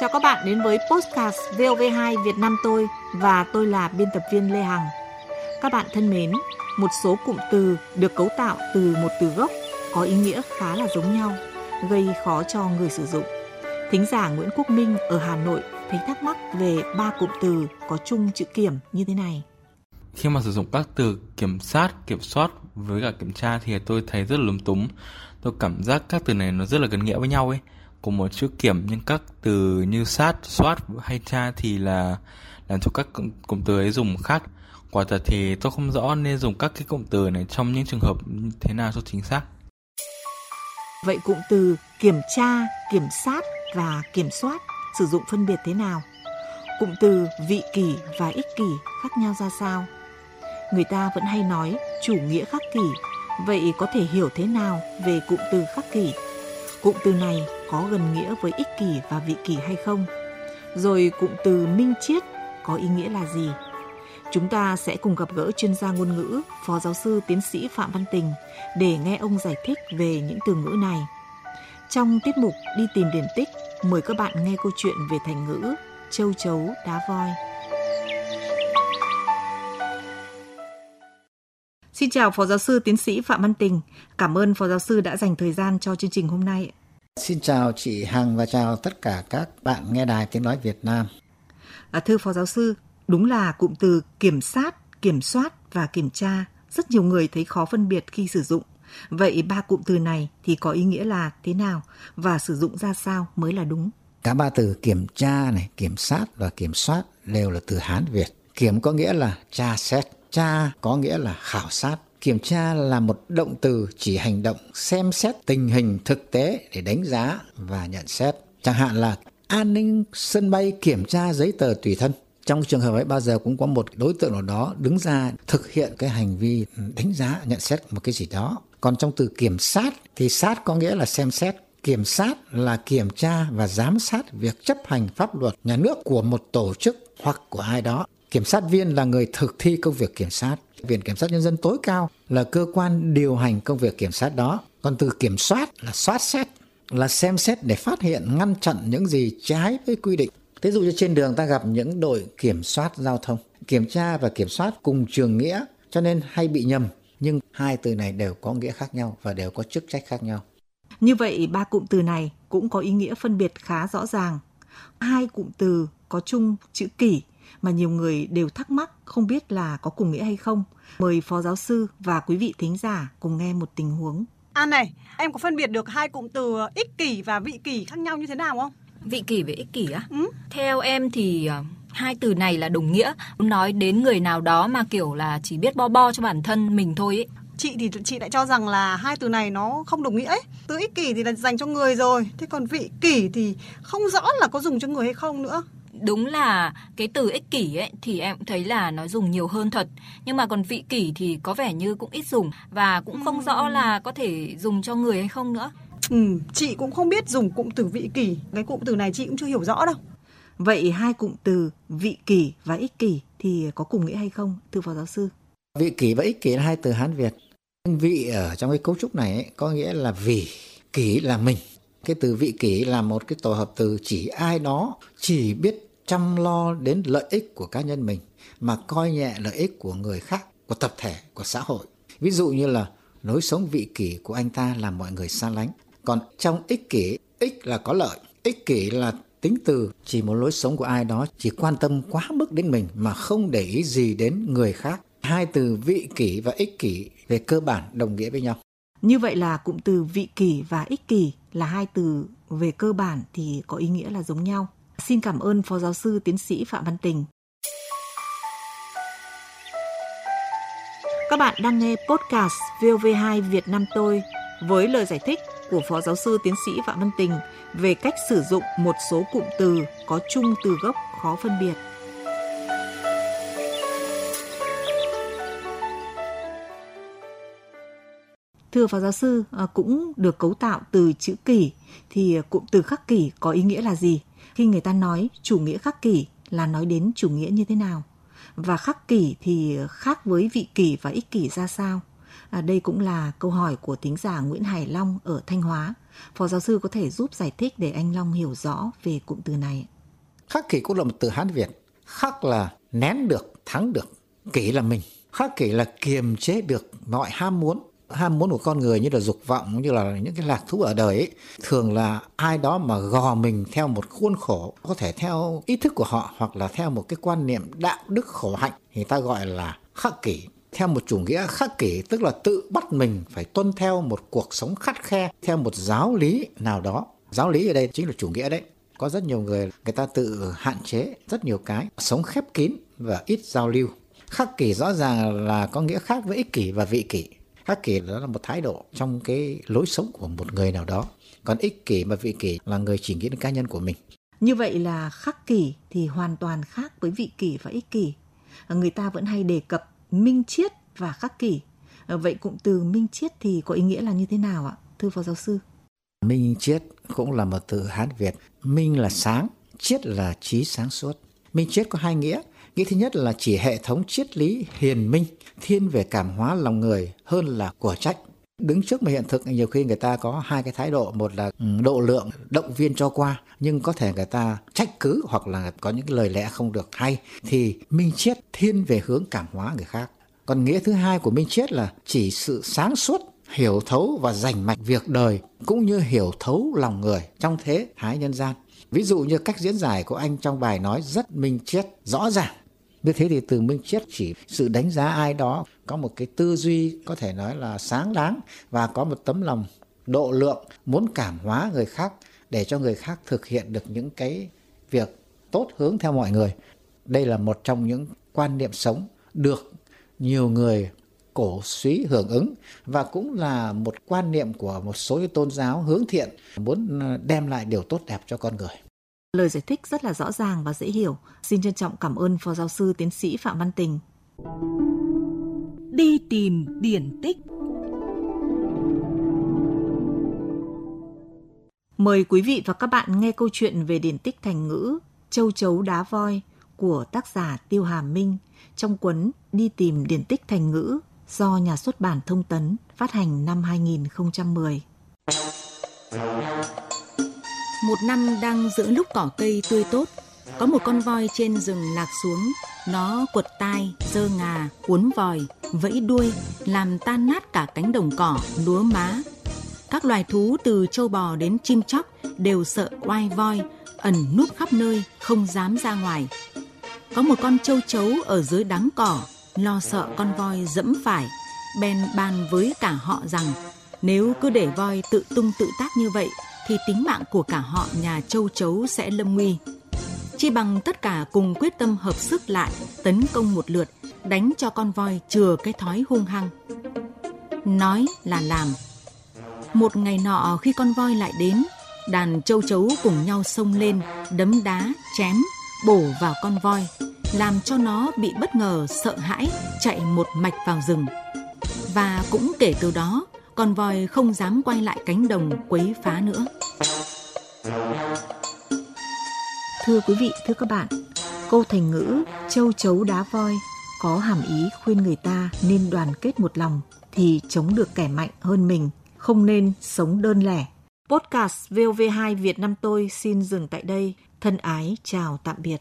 Chào các bạn đến với Podcast VOV2 Việt Nam tôi và tôi là biên tập viên Lê Hằng. Các bạn thân mến, một số cụm từ được cấu tạo từ một từ gốc có ý nghĩa khá là giống nhau, gây khó cho người sử dụng. Thính giả Nguyễn Quốc Minh ở Hà Nội thấy thắc mắc về ba cụm từ có chung chữ kiểm như thế này. Khi mà sử dụng các từ kiểm soát, kiểm soát với cả kiểm tra thì tôi thấy rất là lúng túng. Tôi cảm giác các từ này nó rất là gần nghĩa với nhau ấy. Của một chữ kiểm nhưng các từ như sát, soát hay tra thì là làm cho các cụm từ ấy dùng khác. Quả thật thì tôi không rõ nên dùng các cái cụm từ này trong những trường hợp thế nào cho chính xác. Vậy cụm từ kiểm tra, kiểm sát và kiểm soát sử dụng phân biệt thế nào? Cụm từ vị kỷ và ích kỷ khác nhau ra sao? Người ta vẫn hay nói chủ nghĩa khắc kỷ, vậy có thể hiểu thế nào về cụm từ khắc kỷ? Cụm từ này có gần nghĩa với ích kỷ và vị kỷ hay không? Rồi cụm từ minh triết có ý nghĩa là gì? Chúng ta sẽ cùng gặp gỡ chuyên gia ngôn ngữ, Phó giáo sư tiến sĩ Phạm Văn Tình để nghe ông giải thích về những từ ngữ này. Trong tiết mục Đi tìm điển tích, mời các bạn nghe câu chuyện về thành ngữ Châu chấu đá voi. Xin chào Phó Giáo sư Tiến sĩ Phạm Văn Tình. Cảm ơn Phó Giáo sư đã dành thời gian cho chương trình hôm nay. Xin chào chị Hằng và chào tất cả các bạn nghe đài tiếng nói Việt Nam. À, thưa Phó Giáo sư, đúng là cụm từ kiểm sát, kiểm soát và kiểm tra rất nhiều người thấy khó phân biệt khi sử dụng. Vậy ba cụm từ này thì có ý nghĩa là thế nào và sử dụng ra sao mới là đúng? Cả ba từ kiểm tra này, kiểm sát và kiểm soát đều là từ Hán Việt. Kiểm có nghĩa là tra xét, tra có nghĩa là khảo sát. Kiểm tra là một động từ chỉ hành động xem xét tình hình thực tế để đánh giá và nhận xét. Chẳng hạn là an ninh sân bay kiểm tra giấy tờ tùy thân. Trong trường hợp ấy bao giờ cũng có một đối tượng nào đó đứng ra thực hiện cái hành vi đánh giá, nhận xét một cái gì đó. Còn trong từ kiểm sát thì sát có nghĩa là xem xét, kiểm sát là kiểm tra và giám sát việc chấp hành pháp luật nhà nước của một tổ chức hoặc của ai đó. Kiểm sát viên là người thực thi công việc kiểm sát. Viện Kiểm sát Nhân dân tối cao là cơ quan điều hành công việc kiểm sát đó. Còn từ kiểm soát là soát xét, là xem xét để phát hiện ngăn chặn những gì trái với quy định. Ví dụ như trên đường ta gặp những đội kiểm soát giao thông. Kiểm tra và kiểm soát cùng trường nghĩa cho nên hay bị nhầm. Nhưng hai từ này đều có nghĩa khác nhau và đều có chức trách khác nhau. Như vậy, ba cụm từ này cũng có ý nghĩa phân biệt khá rõ ràng. Hai cụm từ có chung chữ kỷ mà nhiều người đều thắc mắc không biết là có cùng nghĩa hay không. Mời Phó Giáo sư và quý vị thính giả cùng nghe một tình huống. An này, em có phân biệt được hai cụm từ ích kỷ và vị kỷ khác nhau như thế nào không? Vị kỷ và ích kỷ á? Ừ? Theo em thì ờ, hai từ này là đồng nghĩa nói đến người nào đó mà kiểu là chỉ biết bo bo cho bản thân mình thôi ấy chị thì chị lại cho rằng là hai từ này nó không đồng nghĩa ấy từ ích kỷ thì là dành cho người rồi thế còn vị kỷ thì không rõ là có dùng cho người hay không nữa đúng là cái từ ích kỷ ấy thì em thấy là nó dùng nhiều hơn thật. Nhưng mà còn vị kỷ thì có vẻ như cũng ít dùng và cũng không rõ là có thể dùng cho người hay không nữa. Ừ, chị cũng không biết dùng cụm từ vị kỷ. Cái cụm từ này chị cũng chưa hiểu rõ đâu. Vậy hai cụm từ vị kỷ và ích kỷ thì có cùng nghĩa hay không thưa phó giáo sư? Vị kỷ và ích kỷ là hai từ hán việt. Vị ở trong cái cấu trúc này ấy, có nghĩa là vì kỷ là mình. Cái từ vị kỷ là một cái tổ hợp từ chỉ ai đó chỉ biết chăm lo đến lợi ích của cá nhân mình, mà coi nhẹ lợi ích của người khác, của tập thể, của xã hội. Ví dụ như là lối sống vị kỷ của anh ta làm mọi người xa lánh. Còn trong ích kỷ, ích là có lợi, ích kỷ là tính từ. Chỉ một lối sống của ai đó chỉ quan tâm quá mức đến mình mà không để ý gì đến người khác. Hai từ vị kỷ và ích kỷ về cơ bản đồng nghĩa với nhau. Như vậy là cụm từ vị kỷ và ích kỷ là hai từ về cơ bản thì có ý nghĩa là giống nhau. Xin cảm ơn Phó Giáo sư Tiến sĩ Phạm Văn Tình. Các bạn đang nghe podcast VOV2 Việt Nam tôi với lời giải thích của Phó Giáo sư Tiến sĩ Phạm Văn Tình về cách sử dụng một số cụm từ có chung từ gốc khó phân biệt. Thưa Phó Giáo sư, à, cũng được cấu tạo từ chữ kỷ, thì cụm từ khắc kỷ có ý nghĩa là gì? Khi người ta nói chủ nghĩa khắc kỷ là nói đến chủ nghĩa như thế nào? Và khắc kỷ thì khác với vị kỷ và ích kỷ ra sao? À, đây cũng là câu hỏi của tính giả Nguyễn Hải Long ở Thanh Hóa. Phó giáo sư có thể giúp giải thích để anh Long hiểu rõ về cụm từ này. Khắc kỷ cũng là một từ Hán Việt. Khắc là nén được, thắng được. Kỷ là mình. Khắc kỷ là kiềm chế được mọi ham muốn. Ham muốn của con người như là dục vọng, như là những cái lạc thú ở đời ấy. Thường là ai đó mà gò mình theo một khuôn khổ, có thể theo ý thức của họ hoặc là theo một cái quan niệm đạo đức khổ hạnh thì ta gọi là khắc kỷ. Theo một chủ nghĩa khắc kỷ tức là tự bắt mình phải tuân theo một cuộc sống khắt khe theo một giáo lý nào đó. Giáo lý ở đây chính là chủ nghĩa đấy. Có rất nhiều người người ta tự hạn chế rất nhiều cái sống khép kín và ít giao lưu. Khắc kỷ rõ ràng là có nghĩa khác với ích kỷ và vị kỷ khắc kỷ đó là một thái độ trong cái lối sống của một người nào đó còn ích kỷ và vị kỷ là người chỉ nghĩ đến cá nhân của mình như vậy là khắc kỷ thì hoàn toàn khác với vị kỷ và ích kỷ người ta vẫn hay đề cập minh triết và khắc kỷ. Vậy cụm từ minh triết thì có ý nghĩa là như thế nào ạ, thưa phó giáo sư? Minh triết cũng là một từ Hán Việt. Minh là sáng, triết là trí sáng suốt. Minh triết có hai nghĩa. Nghĩa thứ nhất là chỉ hệ thống triết lý hiền minh, thiên về cảm hóa lòng người hơn là của trách. Đứng trước một hiện thực nhiều khi người ta có hai cái thái độ, một là ừ, độ lượng động viên cho qua, nhưng có thể người ta trách cứ hoặc là có những lời lẽ không được hay thì minh triết thiên về hướng cảm hóa người khác. Còn nghĩa thứ hai của minh triết là chỉ sự sáng suốt hiểu thấu và rành mạch việc đời cũng như hiểu thấu lòng người trong thế thái nhân gian. Ví dụ như cách diễn giải của anh trong bài nói rất minh triết rõ ràng như thế thì từ minh triết chỉ sự đánh giá ai đó có một cái tư duy có thể nói là sáng đáng và có một tấm lòng độ lượng, muốn cảm hóa người khác để cho người khác thực hiện được những cái việc tốt hướng theo mọi người đây là một trong những quan niệm sống được nhiều người cổ suý hưởng ứng và cũng là một quan niệm của một số tôn giáo hướng thiện muốn đem lại điều tốt đẹp cho con người. Lời giải thích rất là rõ ràng và dễ hiểu. Xin trân trọng cảm ơn Phó Giáo sư Tiến sĩ Phạm Văn Tình. Đi tìm điển tích Mời quý vị và các bạn nghe câu chuyện về điển tích thành ngữ Châu chấu đá voi của tác giả Tiêu Hà Minh trong cuốn Đi tìm điển tích thành ngữ do nhà xuất bản Thông tấn phát hành năm 2010. Một năm đang giữa lúc cỏ cây tươi tốt, có một con voi trên rừng lạc xuống, nó quật tai, dơ ngà, cuốn vòi, vẫy đuôi, làm tan nát cả cánh đồng cỏ, lúa má. Các loài thú từ châu bò đến chim chóc đều sợ oai voi, ẩn núp khắp nơi, không dám ra ngoài có một con châu chấu ở dưới đắng cỏ lo sợ con voi dẫm phải bèn bàn với cả họ rằng nếu cứ để voi tự tung tự tác như vậy thì tính mạng của cả họ nhà châu chấu sẽ lâm nguy. Chi bằng tất cả cùng quyết tâm hợp sức lại, tấn công một lượt, đánh cho con voi chừa cái thói hung hăng. Nói là làm. Một ngày nọ khi con voi lại đến, đàn châu chấu cùng nhau xông lên, đấm đá, chém, bổ vào con voi, làm cho nó bị bất ngờ, sợ hãi, chạy một mạch vào rừng. Và cũng kể từ đó con voi không dám quay lại cánh đồng quấy phá nữa. Thưa quý vị thưa các bạn câu thành ngữ châu chấu đá voi có hàm ý khuyên người ta nên đoàn kết một lòng thì chống được kẻ mạnh hơn mình không nên sống đơn lẻ. Podcast VOV2 Việt Nam tôi xin dừng tại đây. Thân ái chào tạm biệt